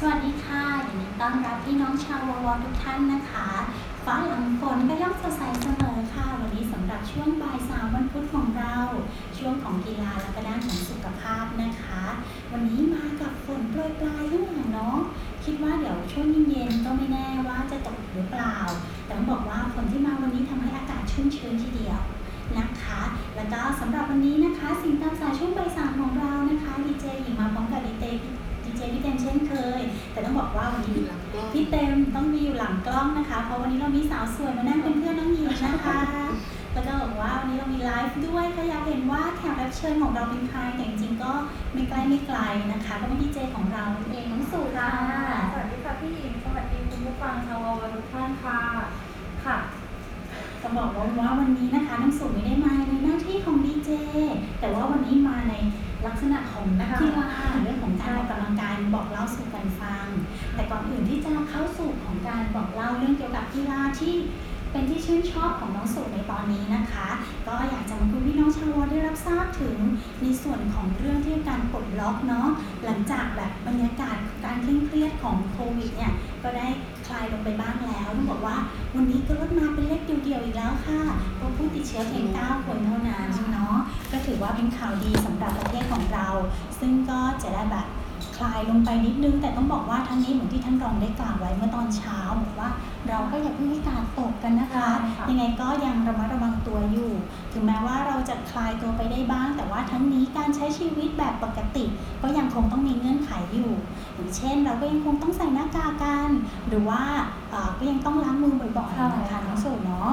สวัสดีค่ะยินดีต้อนรับพี่น้องชาวววทุกท่านนะคะฟ้าหลังฝนก็ย่อมสดใสเสมอค่ะ วันนี้สำหรับช่วงบ่ายสามวันพุธของเรา ช่วงของกีฬาและก็ด้านของสุขภาพนะคะ วันนี้มากับฝนโปรยปลายข้างหลังเนาะคิดว่าเดี๋ยวช่วงเย็นๆก็ไม่แน่ว่าจะตกหรือเปล่า แต่ต้องบอกว่าฝนที่มาวันนี้ทำให้อากาศชุ่มชื้นทีเดียวนะคะ แล้วก็สำหรับวันนี้นะคะ สิ่งตามสายช่วงบ่ายสามของเรานะคะดีเจหญิงมาพร้อมกับดีเจ พี่เต็มต้องมีอยู่หลังกล้องนะคะ เพราะวันนี้เรามีสาวสวยมานั่งเป็นเพื่อนน้องหญิงนะคะ แล้วก็บอกว่าวันนี้เรามีไลฟ์ด้วยก็อยากเห็นว่าแขกรับเชิญของเราเป็นใครแต่จริงๆก็ไม่ใกล้ไม่ไกลนะคะ ก็เป็นดีเจของเรานั่นเองน้องสุค่ะ สวัสดีค่ะพี่หญิง สวัสดีคุณผู้ฟังชาววทุกท่านค่ะ ค่ะ จะบอกว่าว่าวันนี้นะคะน้องสุไม่ได้มาในหน้าที่ของดีเจ แต่ว่าวันนี้มาในลักษณะของนักกีฬาเรื่องของการออกกำลังกายบอกเล่าสู่กันฟัง แต่ก่อนอื่นที่จะเข้าสู่ของการบอกเล่าเรื่องเกี่ยวกับกีฬาที่เป็นที่ชื่นชอบของน้องสุในตอนนี้นะคะ ก็อยากจะมาคุยพี่น้องชาววอได้รับทราบถึงในส่วนของเรื่องที่การปลดล็อกเนาะหลังจากแบบบรรยากาศการเคร่งเครียดของโควิดเนี่ยก็ได้คลายลงไปบ้างแล้วต้องบอกว่าวันนี้ก็ลดมาเป็นเลขเดียวๆอีกแล้วค่ะเพราะผู้ติดเชื้อเพียง9คนเท่านั้นเนาะก็ถือว่าเป็นข่าวดีสำหรับประเทศของเรา ซึ่งก็จะได้แบบ คลายลงไปนิดนึง แต่ต้องบอกว่าทั้งนี้เหมือนที่ท่านรองได้กล่าวไว้เมื่อตอนเช้าบอกว่าเราก็อย่าเพิ่งให้การตกกันนะคะใช่ค่ะยังไงก็ยังระมัดระวังตัวอยู่ ถึงแม้ว่าเราจะคลายตัวไปได้บ้าง แต่ว่าทั้งนี้การใช้ชีวิตแบบปกติ ก็ยังคงต้องมีเงื่อนไขอยู่ อย่างเช่น เราก็ยังคงต้องใส่หน้ากากกัน หรือว่าเอ่อก็ยังต้องล้างมือบ่อยๆนะคะน้องสูเนาะ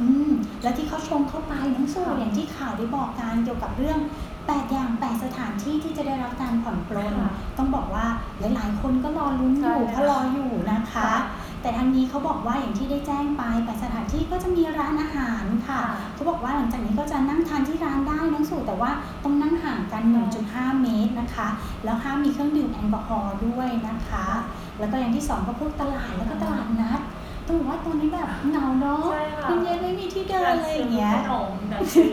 อืมแล้วที่เขาชงเข้าไปน้องสูอย่างที่ข่าวได้บอกกันเกี่ยวกับเรื่อง แปดอย่างแปดสถานที่ที่จะได้รับการผ่อนปลนค่ะต้องบอกว่าหลาย ๆ คนก็รอลุ้นอยู่ใช่เขารออยู่นะคะค่ะแต่ทางนี้เขาบอกว่าอย่างที่ได้แจ้งไปแปดสถานที่ก็จะมีร้านอาหารค่ะค่ะ เขาบอกว่าหลังจากนี้ก็จะนั่งทานที่ร้านได้น้องสู่แต่ว่าต้องนั่งห่างกัน 1.5 เมตรนะคะ แล้วห้ามมีเครื่องดื่มแอลกอฮอล์ด้วยนะคะ แล้วก็อย่างที่สองก็พวกตลาดแล้วก็ตลาดนัด ต้องบอกว่าตอนนี้แบบเหงาเนาะใช่ค่ะเย็นๆไม่มีที่เดินอะไรอย่างเงี้ยขนมดังซื้อ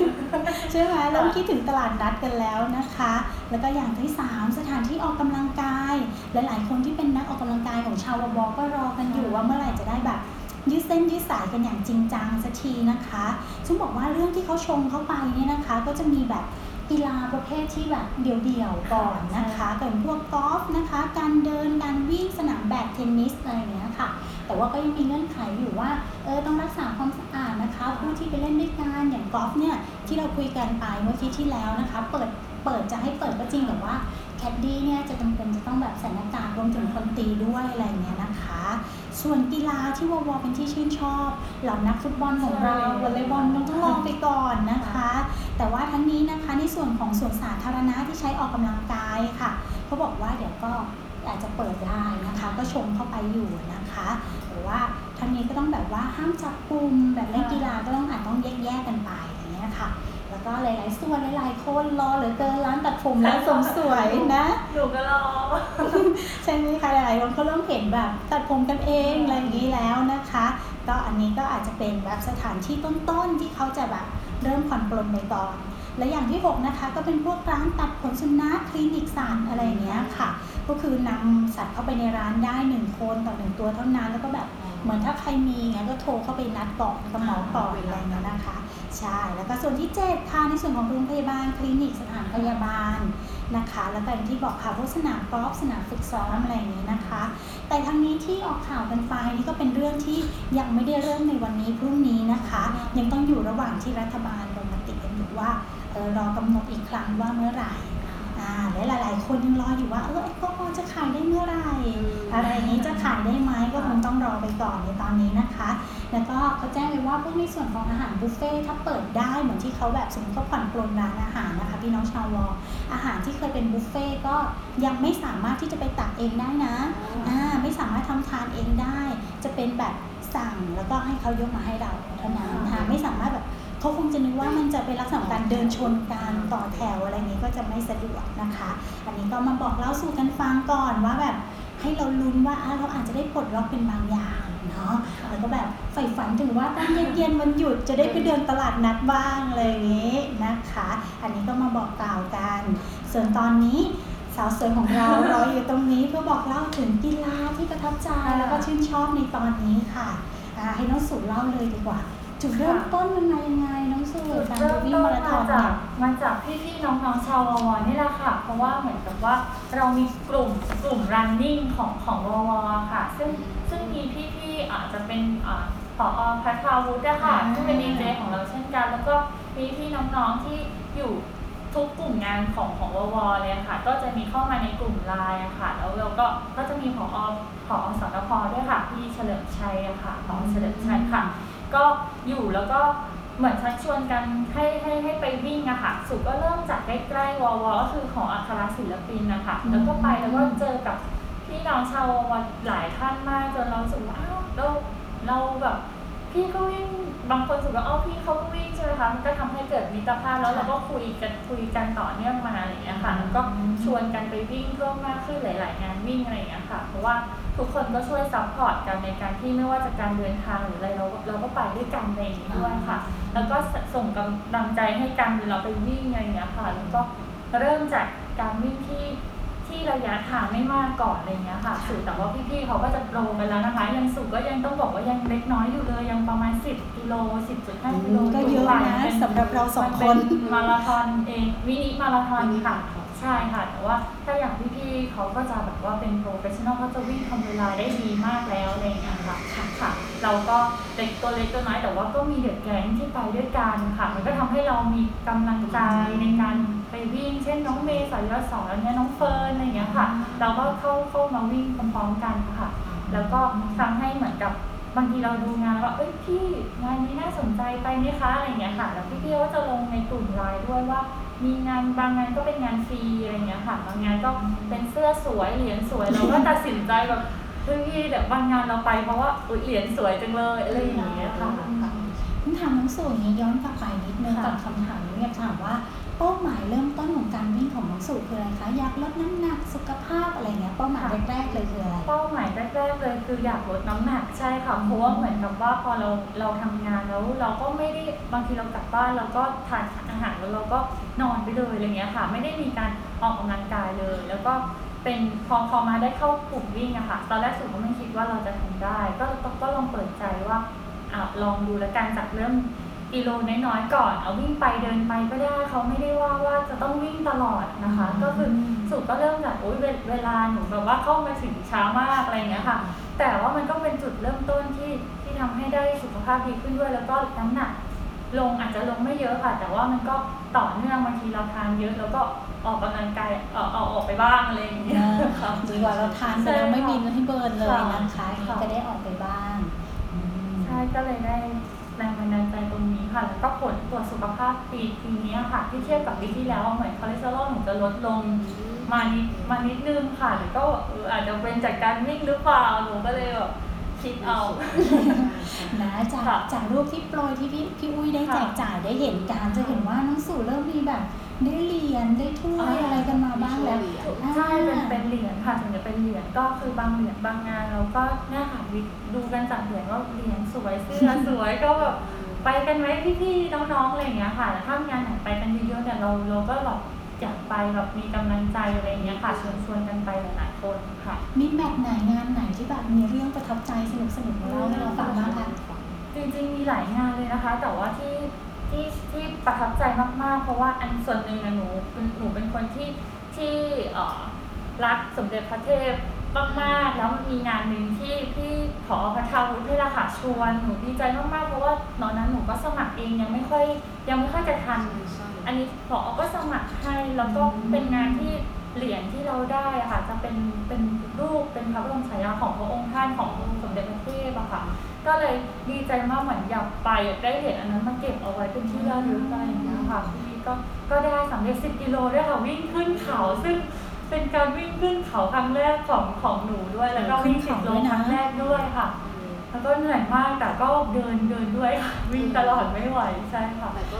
ใช่ไหมเริ่มคิดถึงตลาดนัดกันแล้วนะคะ แล้วก็อย่างที่ 3 สถานที่ออกกำลังกาย หลาย ๆ คนที่เป็นนักออกกำลังกายของชาววบก็รอกันอยู่ว่าเมื่อไหร่จะได้แบบยืดเส้นยืดสายกันอย่างจริงจังสักทีนะคะซึ่งบอกว่าเรื่องที่เขาชงเข้าไปเนี่ยนะคะ ก็จะมีแบบ กีฬาประเภทที่แบบเดี่ยวๆก่อนนะคะก็เป็นพวกกอล์ฟนะคะ การเดินการวิ่งสนามแบดเทนนิสอะไรอย่างเงี้ยค่ะ แต่ว่าก็ยังมีเงื่อนไขอยู่ว่าเออต้องรักษาความสะอาดนะคะ ผู้ที่ไปเล่นด้วยกันอย่างกอล์ฟเนี่ยที่เราคุยกันไปเมื่อที่ที่แล้วนะคะ เปิดเปิดจะให้เปิดก็จริงแต่ว่าแคดดี้เนี่ยจะจำเป็นจะต้องแบบใส่หน้ากากรวมถึงคนตีด้วยอะไรอย่างเงี้ยนะคะ ส่วนกีฬาที่วอวอเป็นที่ชื่นชอบเหล่านักฟุตบอลของเราใช่วอลเลย์บอลต้องต้องลองไปก่อนนะคะ แต่ว่าทั้งนี้นะคะในส่วนของส่วนสาธารณะที่ใช้ออกกำลังกายค่ะเขาบอกว่าเดี๋ยวก็อาจจะเปิดได้นะคะ ก็ชมเข้าไปอยู่นะคะหรือว่าทั้งนี้ก็ต้องแบบว่าห้ามจับกลุ่มแบบเล่นกีฬาก็ต้องอาจต้องแยกแยกๆกันไปอย่างเงี้ยค่ะแล้วก็หลายๆส่วนหลายๆคนรอเหลือเกินร้านตัดผมร้านเสริมสวยนะหนูก็รอใช่ไหมคะหลายๆคนก็เริ่มเห็นแบบตัดผมกันเองอะไรอย่างนี้แล้วนะคะ ก็อันนี้ก็อาจจะเป็นแบบสถานที่ต้นๆที่เขาจะแบบ เริ่มผ่อนปลนในตอน และอย่างที่ 6 นะคะ ก็เป็นพวกร้านตัดขนสุนัขคลินิกสัตว์อะไรอย่างเงี้ยค่ะ ก็คือนำสัตว์เข้าไปในร้านได้หนึ่งคนต่อหนึ่งตัวเท่านั้นแล้วก็แบบเหมือนถ้าใครมีงั้นก็โทรเข้าไปนัดก่อนกับหมอก่อนอะไรเงี้ยนะคะ ใช่ แล้วก็ส่วนที่ 7 ค่ะ ในส่วนของโรงพยาบาลคลินิกสถานพยาบาล นะคะ แล้วก็อย่างที่บอกค่ะพวกสนามกอล์ฟสนามฝึกซ้อมอะไรอย่างนี้นะคะ แต่ทั้งนี้ที่ออกข่าวกันไปนี่ก็เป็นเรื่องที่ยังไม่ได้เริ่มในวันนี้พรุ่งนี้นะคะ ยังต้องอยู่ระหว่างที่รัฐบาลลงมติกันอยู่ว่าออรอกำหนดอีกครั้งว่าเมื่อไหร่และหลาย ๆ คนยังรออยู่ว่าเออแอกอฮอจะขายได้เมื่อไหร่ อะไรนี้จะขายได้ไหมก็คงต้องรอไปก่อนในตอนนี้นะคะ แล้วก็เขาแจ้งไว้ว่าพวกในส่วนของอาหารบุฟเฟ่ต์ถ้าเปิดได้เหมือนที่เขาแบบสมมติเขาผ่อนปลนร้านอาหารนะคะพี่น้องชาววออาหารที่เคยเป็นบุฟเฟ่ต์ก็ยังไม่สามารถที่จะไปตักเองได้นะอ่าไม่สามารถทำทานเองได้ จะเป็นแบบสั่งแล้วก็ให้เขายกมาให้เราเท่านั้นนะคะไม่สามารถแบบเขาคงจะนึกว่ามันจะเป็นลักษณะของการเดินชนกันต่อแถวอะไรอย่างนี้ก็จะไม่สะดวกนะคะ อันนี้ก็มาบอกเล่าสู่กันฟังก่อนว่าแบบ ให้เราลุ้นว่าอะเราอาจจะได้ปลดล็อกเป็นบางอย่างเนาะแล้วก็แบบใฝ่ฝันถึงว่าตอนเย็นๆวันหยุดจะได้ไปเดินตลาดนัดบ้างอะไรอย่างนี้นะคะ อันนี้ก็มาบอกกล่าวกัน ส่วนตอนนี้สาวสวยของเรารออยู่ตรงนี้เพื่อบอกเล่าถึงกีฬาที่ประทับใจค่ะแล้วก็ชื่นชอบในตอนนี้ค่ะอ่าให้น้องสุเล่าเลยดีกว่า จุดเริ่มค่ะต้นมันมายังไงน้อง สุจุดการเริ่มวิ่งต้นมาราธอมานจาเนี่กยมาจากพี่ๆน้องๆชาวววนี่แหละค่ะ เพราะว่าเหมือนกับว่าเรามีกลุ่มกลุ่ม running ของของววค่ะ ซึ่งซึ่งมีพี่ๆอาจจะเป็นอ่าผอพัทราวุฒิอะค่ะอ่าที่เป็นดีเจของเราเช่นกัน แล้วก็มีพี่น้องๆที่อยู่ทุกกลุ่มงานของของววเลยอะค่ะ ก็จะมีเข้ามาในกลุ่มไลน์อะค่ะ แล้วเราก็ก็จะมีผอผอสนพด้วยค่ะพี่เฉลิมชัยอะค่ะผอเฉลิมชัยค่ะ ก็อยู่แล้วก็ เหมือนชักชวนกันให้ให้ให้ไปวิ่งอะค่ะ สุก็เริ่มจากใกล้ๆวอวก็คือของอัครศิลปินนะคะอืมแล้วก็ไปแล้วก็เจอกับพี่น้องชาววอหลายท่านมากจนเรารู้สึกว่าอ้าวเราเราแบบพี่ก็วิ่งบางคนรู้สึกว่าอ้าวพี่เขาก็วิ่งใช่ไหมคะมันก็ทำให้เกิดมิตรภาพแล้วเราก็คุยกันคุยกันต่อเนื่องมาอะไรอย่างเงี้ยค่ะ แล้วก็ชวนกันไปวิ่งเพิ่มมากขึ้นหลาย ๆ งานวิ่งอะไรอย่างเงี้ยค่ะ เพราะว่า ทุกคนก็ช่วย support กันในการที่ไม่ว่าจะการเดินทางหรืออะไรเราเราก็ไปด้วยกันในอย่างนี้ด้วยค่ะ แล้วก็ส่งกำลังใจให้กันเวลาไปวิ่งอะไรอย่างเงี้ยค่ะ แล้วก็เริ่มจากการวิ่งที่ที่ระยะทางไม่มากก่อนอะไรเงี้ยค่ะสุดแต่ว่าพี่ๆเขาก็จะโปรกันแล้วนะคะ ยังสุดก็ยังต้องบอกว่ายังเล็กน้อยอยู่เลย ยังประมาณ 10กิโล10.5กิโลก็เยอะนะสำหรับเราสองคนมันเป็นมาราธอนเองมินิมาราธอนค่ะ ใช่ค่ะ แต่ว่าถ้าอย่างพี่ๆเขาก็จะแบบว่าเป็น professional เขาจะวิ่งทำเวลาได้ดีมากแล้วอะไรอย่างเงี้ยค่ะค่ะคะเราก็เด็กตัวเล็กตัวน้อยแต่ว่าก็มีเด็กแก๊งที่ไปด้วยกันค่ะ มันก็ทำให้เรามีกำลังใจในการไปวิ่ง เช่นน้องเมย์สายยอดสองแล้วเนี่ยน้องเฟิร์นอะไรอย่างเงี้ยค่ะ เราก็เข้าเข้ามาวิ่งพร้อมๆกันค่ะ แล้วก็ทำให้เหมือนกับบางทีเราดูงานว่าเอ้ยพี่งานนี้น่าสนใจไปไหมคะอะไรเงี้ยค่ะ แล้วพี่ๆก็จะลงในกลุ่มไลน์ด้วยว่า มีงานบางงานก็เป็นงานฟรีอะไรเงี้ยค่ะ บางงานก็เป็นเสื้อสวยเหรียญสวยเราก็ตัดสินใจแบบเฮ้ยพี่เดี๋ยวบางงานเราไปเพราะว่าอุ๊ยเหรียญสวยจังเลยอะไรอย่างเงี้ยค่ะต้องถามน้องสุอย่างนี้ย้อนกลับไปนิดนึงค่ะกับคำถามนี้อยถามว่า เป้าหมายเริ่มต้นของการวิ่งของน้องสุคืออะไรคะอยากลดน้ำหนักสุขภาพอะไรเงี้ยเป้าหมายแรกๆเลยคืออะไร เป้าหมายแรกๆเลยคืออยากลดน้ำหนักใช่ค่ะเพราะว่าเหมือนกับว่าพอเราเราทำงานแล้ว เราก็ไม่ได้บางทีเรากลับบ้านเราก็ทานอาหารแล้วเราก็นอนไปเลยอะไรเงี้ยค่ะ ไม่ได้มีการออกกำลังกายเลย แล้วก็เป็นพอพอมาได้เข้ากลุ่มวิ่งอะค่ะ ตอนแรกสุดก็ไม่คิดว่าเราจะทำได้ ก็ก็ก็ลองเปิดใจว่าอะลองดูแล้วกันจากเริ่ม กิโลน้อยๆก่อนเอาวิ่งไปเดินไปก็ได้เขาไม่ได้ว่าว่าจะต้องวิ่งตลอดนะคะ ก็คือสุดก็เริ่มจากโอ๊ยเวเวลาหนูแบบว่าเข้ามาถึงช้ามากอะไรอย่างเงี้ยค่ะ แต่ว่ามันก็เป็นจุดเริ่มต้นที่ที่ทำให้ได้สุขภาพดีขึ้นด้วยแล้วก็น้ำหนักลงอาจจะลงไม่เยอะค่ะ แต่ว่ามันก็ต่อเนื่องบางทีเราทานเยอะแล้วก็ออกกำลังกายเออเอาออกไปบ้างอะไรอย่างเงี้ยค่ะดีกว่าเราทานไปแล้วไม่มีให้ burn เลยนะคะค่ะอันนี้ก็ได้ออกไปบ้างอืมใช่ก็เลยได้ แรงบันดาลใจตรงนี้ค่ะ แล้วก็ผลตรวจสุขภาพปีปีนี้ค่ะ ที่เทียบกับปีที่แล้วเหมือนคอเลสเตอรอลหนูจะลดลงมานิดมานิดนึงค่ะแต่ก็เอออาจจะเป็นจากการวิ่งหรือเปล่าหนูก็เลยแบบคิดเอา นะจากค่ะจากรูปที่โปรยที่พี่พี่อุ้ยได้ค่ะแจกจ่ายได้เห็นการจะเห็นว่าน้องสู่เริ่มมีแบบ ได้เหรียญได้ถ้วยอ่า อะไรกันมาบ้างแล้ว ใช่เป็นเป็นเหรียญค่ะถึงจะเป็นเหรียญก็คือบางเหรียญบางงานเราก็เนี่ยค่ะวิดูกันจากเหรียญว่าเหรียญสวยเสื้อสวยก็แบบ ไปกันไหมพี่ๆน้องๆอะไรอย่างเงี้ยค่ะแต่ถ้างานไหนไปกันเยอะๆเนี่ยเราเราก็แบบอยากไปแบบมีกำลังใจอะไรอย่างเงี้ยค่ะชวนชวนกันไปหลายๆคนค่ะ มีแมตช์ไหนงานไหนที่แบบมีเรื่องประทับใจสนุกสนุกๆมาเล่าให้เราฟังบ้างคะจริงๆมีหลายงานเลยนะคะ แต่ว่าที่ที่ที่ประทับใจมากๆ เพราะว่าอันส่วนหนึ่งนะหนูเป็นหนูเป็นคนที่ที่เอ่อรักสมเด็จพระเทพ มากๆ แล้วมันมีงานหนึ่งที่ที่ผอพระทาวุฒิให้ละค่ะชวนหนูดีใจมากๆ เพราะว่าตอนนั้นหนูก็สมัครเองยังไม่ค่อยยังไม่ค่อยจะทัน อันนี้ผอก็สมัครให้แล้วก็เป็นงานที่เหรียญที่เราได้อะค่ะ จะเป็นเป็นรูปเป็นพระบรมฉายาของพระองค์ท่านของสมเด็จพระเทพอะค่ะ ก็เลยดีใจมากเหมือนอยากไปอยากได้เหรียญอันนั้นมาเก็บเอาไว้เป็นที่ระลึกอะไรอย่างเงี้ยค่ะพี่ก็ก็ได้สำเร็จ10กิโลด้วยค่ะวิ่งขึ้นเขาซึ่ง เป็นการวิ่งขึ้นเขาครั้งแรกของของหนูด้วย แล้วก็วิ่งสิบโลครั้งแรกด้วยค่ะ แล้วก็เหนื่อยมากแต่ก็เดินเดินด้วยค่ะวิ่งตลอดไม่ไหวใช่ค่ะแต่ก็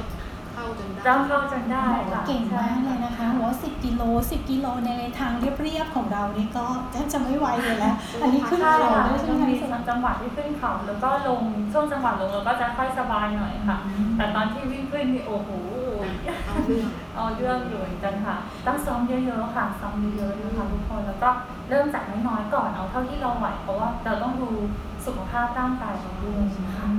เข้าจนได้จ้าเข้าจนได้ค่ะเก่งมากเลยนะคะหัว10กิโล10กิโลในทางเรียบๆของเรานี่ก็แทบจะไม่ไหวอยู่แล้วอันนี้ขึ้นใช่เขาค่ะด้วยใช่ต้องไหมมีคะจังหวะที่ขึ้นเขาแล้วก็ลงช่วงจังหวะลงเราก็จะค่อยสบายหน่อยค่ะ แต่ตอนที่วิ่งขึ้นนี่โอ้โหเข้าเอาเรื่อง เอาเรื่องอยู่เหมือนกันค่ะ ต้องซ้อมเยอะๆค่ะ ซ้อมเยอะๆนะคะทุกคน แล้วก็เริ่มจากน้อยๆก่อน เอาเท่าที่เราไหว เพราะว่าเราต้องดูสุขภาพร่างกายเราด้วยนะคะ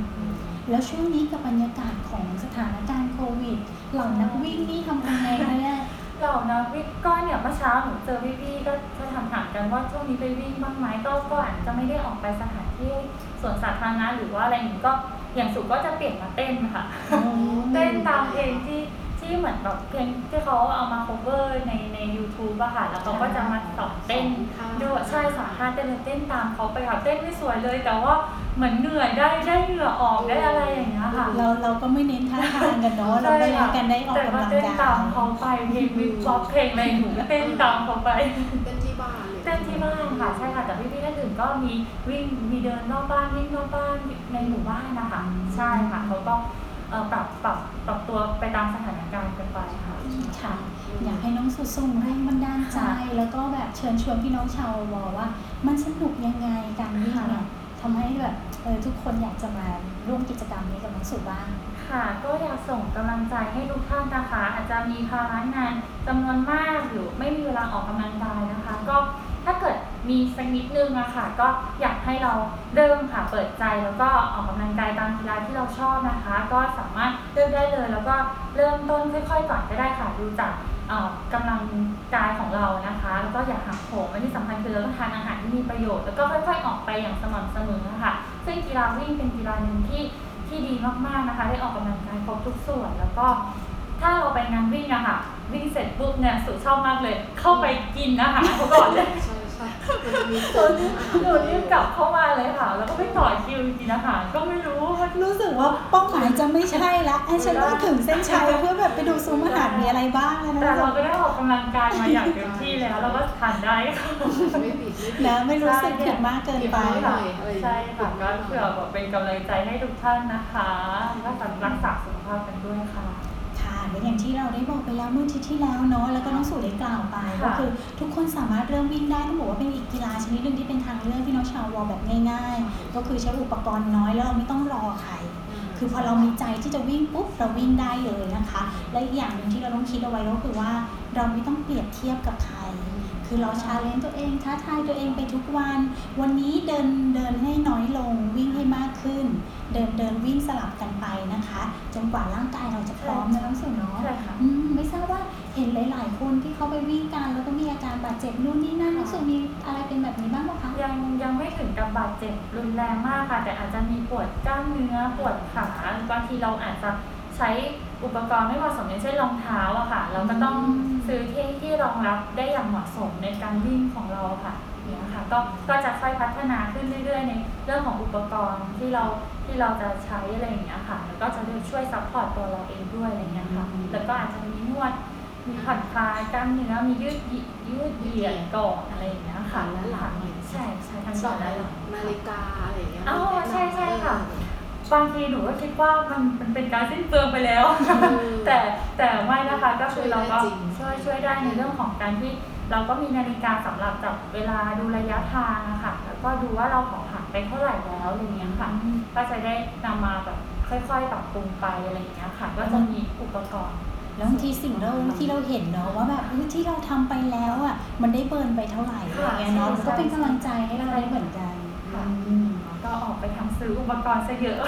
แล้วช่วงนี้กับบรรยากาศของสถานการณ์โควิด เหล่านักวิ่งนี่ทำยังไงคะเนี่ยเรานะวิ่งก็เนี่ยเมื่อเช้าหนูเจอพี่ๆก็ก็ถามถามๆกันว่าช่วงนี้ไปวิ่งบ้างไหมก็ก็อาจจะไม่ได้ออกไปสถานที่สวนสาธารณะหรือว่าอะไรอย่างนี้ก็อย่างสุดก็จะเปลี่ยนมาเต้นค่ะเต้นตามเพลงที่ ที่เหมือนแบบเพลงที่เขาเอามา cover ในใน YouTube อะค่ะ แล้วเขาก็จะมาสอนเต้นด้วยใช่สอนท่าเต้นเลยเต้นตามเขาไปค่ะเต้นไม่สวยเลย แต่ว่าเหมือนเหนื่อยได้ได้เหงื่อออกได้อะไรอย่างเงี้ยค่ะ เราเราก็ไม่เน้นท่าทางกันเนาะเราก็เน้นกันได้ออกแต่กำก็ลังเต้นกาตามยเขาไปเพลงวิบวับเพลงอะไรหนูก็เต้นตามเขาไปเต้นที่บ้านเลยเต้นที่บ้านค่ะใช่ค่ะแต่พี่ๆท่านอื่นก็มีวิ่งมีเดินนอกบ้านวิ่งนอกบ้านในหมู่บ้านนะคะใช่ค่ะเขาก็ เอ่อปรับปรับปรับตัวไปตามสถานการณ์กันไปค่ะ ค่ะอยากให้น้องสุดส่งแรงบันดาลใจแล้วก็แบบเชิญชวนพี่น้องชาววอว่า มันสนุกยังไงการวิ่งเนี่ยทำให้แบบเออทุกคนอยากจะมาร่วมกิจกรรมนี้กับน้องสุดบ้าง ค่ะก็อยากส่งกำลังใจให้ทุกท่านนะคะ อาจจะมีภาระงานจำนวนมากหรือไม่มีเวลาออกกำลังกายนะคะ ก็ถ้าเกิด มีสักนิดนึงอะค่ะ ก็อยากให้เราเริ่มค่ะ เปิดใจแล้วก็ออกกำลังกายตามกีฬาที่เราชอบนะคะ ก็สามารถเลือกได้เลย แล้วก็เริ่มต้นค่อยๆก่อนก็ได้ค่ะ ดูจากเอ่อกำลังกายของเรานะคะ แล้วก็อย่าหักโหมและที่สำคัญคือเราต้องทานอาหารที่มีประโยชน์ แล้วก็ค่อยๆออกไปอย่างสม่ำเสมอค่ะ ซึ่งกีฬาวิ่งเป็นกีฬาหนึ่งที่ที่ดีมากๆนะคะ ได้ออกกำลังกายครบทุกส่วน แล้วก็ถ้าเราไปงานวิ่งอะค่ะ วิ่งเสร็จปุ๊บเนี่ยสุชอบมากเลย เข้าไปกินอาหารเขาก่อนเลย ใช่ใช่มันจะมีหนูรีบหนูรีบกลับเข้ามาเลยค่ะ แล้วก็ไปต่อคิวกินอาหารก็ไม่รู้ว่า รู้สึกว่าเป้าหมายจะไม่ใช่ละไอ้ฉันต้องถึงเส้นชัยเพื่อแบบไปดูซุ้มอาหารมีอะไรบ้างแล้วแต่นะเราก็ได้ออกกำลังกายมาอย่างเต็มที่แล้ว เราก็ทานได้ค่ะไม่ผิดไม่ผิดแล้วไม่รู้สึกผิดมากเกินไปหน่อยอะไรอย่างเงี้ยใช่ค่ะก็เผื่อแบบเป็นกำลังใจให้ทุกท่านนะคะ แล้วก็รักษาสุขภาพกันด้วยค่ะ ค่ะและอย่างที่เราได้บอกไปแล้วเมื่ออาทิตย์ที่แล้วเนาะแล้วก็น้องสู่ได้กล่าวไปค่ะก็คือทุกคนสามารถเริ่มวิ่งได้ต้องบอกว่าเป็นอีกกีฬาชนิดหนึ่งที่เป็นทางเลือกที่น้องชาววอลแบบง่าย ๆ ก็คือใช้อุปกรณ์น้อยแล้วเราไม่ต้องรอใครคือพอเรามีใจที่จะวิ่งปุ๊บเราวิ่งได้เลยนะคะ และอีกอย่างหนึ่งที่เราต้องคิดเอาไว้ก็คือว่า เราไม่ต้องเปรียบเทียบกับใคร คือเราชาเลนจ์ตัวเองท้าทายตัวเองไปทุกวัน วันนี้เดินเดินให้น้อยลงวิ่งให้มากขึ้น เดินเดินวิ่งสลับกันไปนะคะ จนกว่าร่างกายเราจะพร้อมนะน้องสุเนาะใช่ค่ะอืมไม่ทราบว่าเห็นหลาย ๆ คนที่เขาไปวิ่งกันแล้วก็มีอาการบาดเจ็บนู่นนี่นั่นน้องสุมีอะไรเป็นแบบนี้บ้างไหมคะยังยังไม่ถึงกับบาดเจ็บรุนแรงมากค่ะ แต่อาจจะมีปวดกล้ามเนื้อปวดขาบางทีเราอาจจะ ใช้อุปกรณ์ไม่เหมาะสมอย่างเช่นรองเท้าอะค่ะ เราก็ต้องอืมซื้อที่ที่รองรับได้อย่างเหมาะสมในการวิ่งของเราค่ะเนี่ยค่ะก็ก็จะค่อยพัฒนาขึ้นเรื่อยๆ ในเรื่องของอุปกรณ์ที่เราที่เราจะใช้อะไรอย่างเงี้ยค่ะ แล้วก็จะช่วย support ตัวเราเองด้วยอะไรเงี้ยค่ะ แล้วก็อาจจะมีนวด มีผ่อนคลายกล้ามเนื้อ มียืดหยิยืดเหยียดก่อนอะไรอย่างเงี้ยค่ะและหลังใช่ใช่ทั้งสก่ออนนและหลังนาฬิกาอะไรอย่างเงี้ยอ๋อใช่ใช่ค่ะ บางทีหนูก็คิดว่ามันมันเป็นการสิ้นเปลืองไปแล้ว แต่แต่ไม่นะคะก็คือเราก็ช่วยช่วยได้ในเรื่องของการที่เราก็มีนาฬิกาสำหรับจับเวลาดูระยะทางนะคะแล้วก็ดูว่าเราขอผ่านไปเท่าไหร่แล้วอะไรอย่างเงี้ยค่ะก็จะได้นำมาแบบค่อยๆปรับปรุงไปอะไรอย่างเงี้ยค่ะ ก็จะมีอุปกรณ์แล้วบางทีสิ่งเราที่เราเห็นเนาะว่าแบบเฮ้ยที่เราทำไปแล้วอะมันได้เบิร์นไปเท่าไหร่อะไรเงี้ยเนาะค่ะมันก็เป็นกำลังใจให้เราได้เหมือนกันค่ะอืมก็ออก ไปทำซื้ออุปกรณ์ซะเยอะ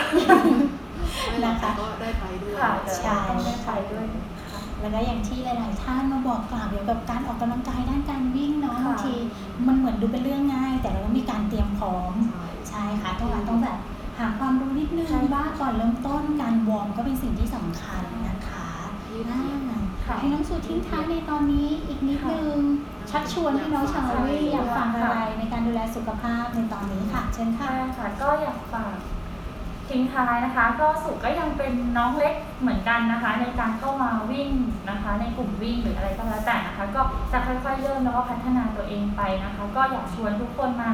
นะคะก็ได้ไปด้วย ค่ะแต่เราต้องได้ใช้ด้วยค่ะ แล้วก็อย่างที่หลาย ๆ ท่านมาบอกกล่าวเกี่ยวกับการออกกำลังกายด้านการวิ่งเนาะค่ะ บางทีมันเหมือนดูเป็นเรื่องง่าย แต่เราต้องมีการเตรียมพร้อม ใช่ใช่ค่ะต้องต้องแบบหาความรู้นิดนึงใช่ ว่าก่อนเริ่มต้นการวอร์มก็เป็นสิ่งที่สำคัญนะคะยืดอ่าเหยียดค่ะ ให้น้องสูทิ้งท้ายในตอนนี้อีกนิดนึง ชักชวนให้น้องชาววิอยากฟังอะไรในการดูแลสุขภาพในตอนนี้ค่ะ เชิญค่ะค่ะก็อยากฝากทิ้งท้ายนะคะ ก็สุก็ยังเป็นน้องเล็กเหมือนกันนะคะ ในการเข้ามาวิ่งนะคะ ในกลุ่มวิ่งหรืออะไรก็แล้วแต่นะคะ ก็จะค่อยๆเริ่มแล้วก็พัฒนาตัวเองไปนะคะ ก็อยากชวนทุกคนมา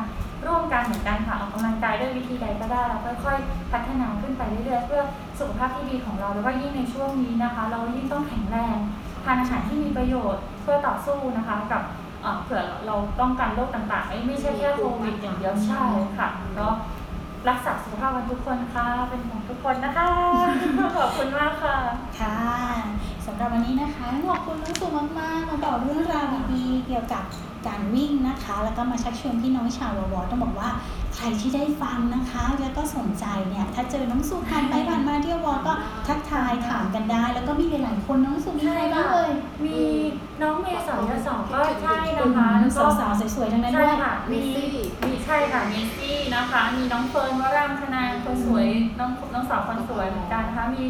ร่วมกันเหมือนกันค่ะออกกำลังกายด้วยวิธีใดก็ได้แล้วค่อย ๆ พัฒนาขึ้นไปเรื่อยๆเพื่อสุขภาพที่ดีของเราแล้วก็ยิ่งในช่วงนี้นะคะ เรายิ่งต้องแข็งแรงทานอาหารที่มีประโยชน์เพื่อต่อสู้นะคะ กับ เอ่อเผื่อเราต้องการโรคต่างๆไม่ไม่ใช่แค่โควิดอย่างเดียวใช่ค่ะก็รักษาสุขภาพกันทุกคนค่ะ เป็นห่วงทุกคนนะคะ ขอบคุณมากค่ะ ค่ะสำหรับวันนี้นะคะขอบคุณน้องสุมากๆมาบอกเรื่องราวดีๆเกี่ยวกับ การวิ่งนะคะ แล้วก็มาชักชวนพี่น้องชาวววต้องบอกว่าใครที่ได้ฟังนะคะ แล้วก็สนใจเนี่ยถ้าเจอน้องสุผ่านไปผ่านมาเที่ยววอก็ทักทายถามกันได้ แล้วก็มีหลายๆคนน้องสุมีใครบ้างเลยมีน้องเมย์สองยศสองก็ใช่นะคะแล้วก็สาวๆสวยๆทั้งนั้นใช่ด้วยค่ะมีมีใช่ค่ะมีซี่นะคะ มีน้องเฟิร์นวรังคณาคนสวยน้องน้องสาวคนสวยเหมือนกันนะคะมี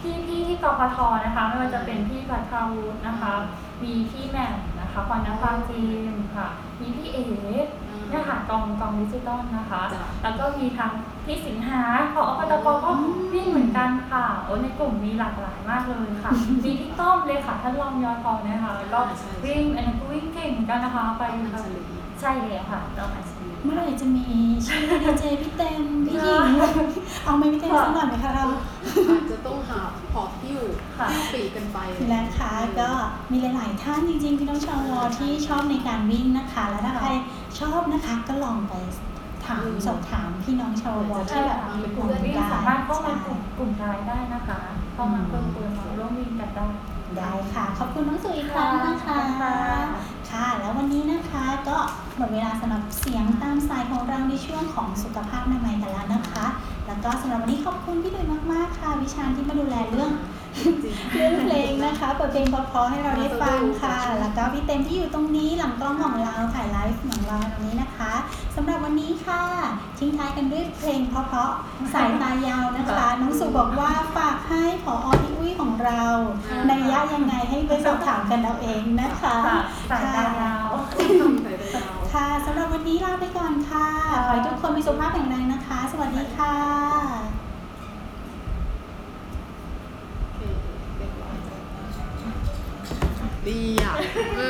พี่พี่ที่กพทนะคะ ไม่ว่าจะเป็นพี่พัทราวุฒินะคะ มีพี่แหม่ม นะคะพรณภาจีมค่ะ มีพี่เอ๋เนี่ยค่ะกองกองดิจิตอลนะคะจ้ะแล้วก็มีทางพี่สิงหาของอปตกก็วิ่งเหมือนกันค่ะโอ้ในกลุ่มมีหลากหลายมากเลยค่ะ มีพี่ต้อมเลยค่ะท่านรองยอทองนะคะก็ใช่วิ่งอันนั้นก็วิ่งเก่งเหมือนกันนะคะไปอัญแบบชลีใช่เลยค่ะต้องอัญชลี เมื่อไหร่จะมีชื่อดีเจพี่เต็มพี่หญิงเอาไหมพี่เต็มสักหน่อยไหมคะเราอาจจะต้องหาพอร์ตที่อยู่ค่ะปีกกันไปนะคะก็มีหลาย ๆ ท่านจริง ๆ พี่น้องชาววอที่ชอบในการวิ่งนะคะ แล้วถ้าใครชอบนะคะก็ลองไปถามอืมสอบถามพี่น้องชาววอใช่ที่แบบค่ะมีกกลุ่ลุ่มมวิ่งได้สามารถเข้ามากลุ่มกลุ่มไลน์ได้นะคะเข้ามาเพิ่มเติมมาร่วมวิ่งกันได้ได้ค่ะ ขอบคุณน้องสุอีกครั้งนะคะ ค่ะค่ะ แล้ววันนี้นะคะก็หมดเวลาสำหรับเสียงตามสายของเราในช่วงของสุขภาพนามัยกันแล้วนะคะ แล้วก็สำหรับวันนี้ขอบคุณพี่ดุยมากๆค่ะ วิชาญที่มาดูแลเรื่องจริงเรื่องเพลงนะคะเปิดเพลงเพราะๆให้เราได้ฟังค่ะแล้วก็ พี่เต็มที่อยู่ตรงนี้หลังกล้องของเราถ่ายไลฟ์ของเราตรงนี้นะคะสำหรับวันนี้ค่ะทิ้งท้ายกันด้วยเพลงเพราะๆสายตายาวนะคะน้องสุบอกว่าฝากให้ผอพี่อุ้ยของเราในยะยังไงให้ไปสอบถามกันเอาเองนะคะค่ะสายตายาวใส่ไปยาวค่ะสำหรับวันนี้ลาไปก่อนค่ะขอให้ทุกคนมีสุขภาพแข็งแรงนะคะ สวัสดีค่ะ โอเค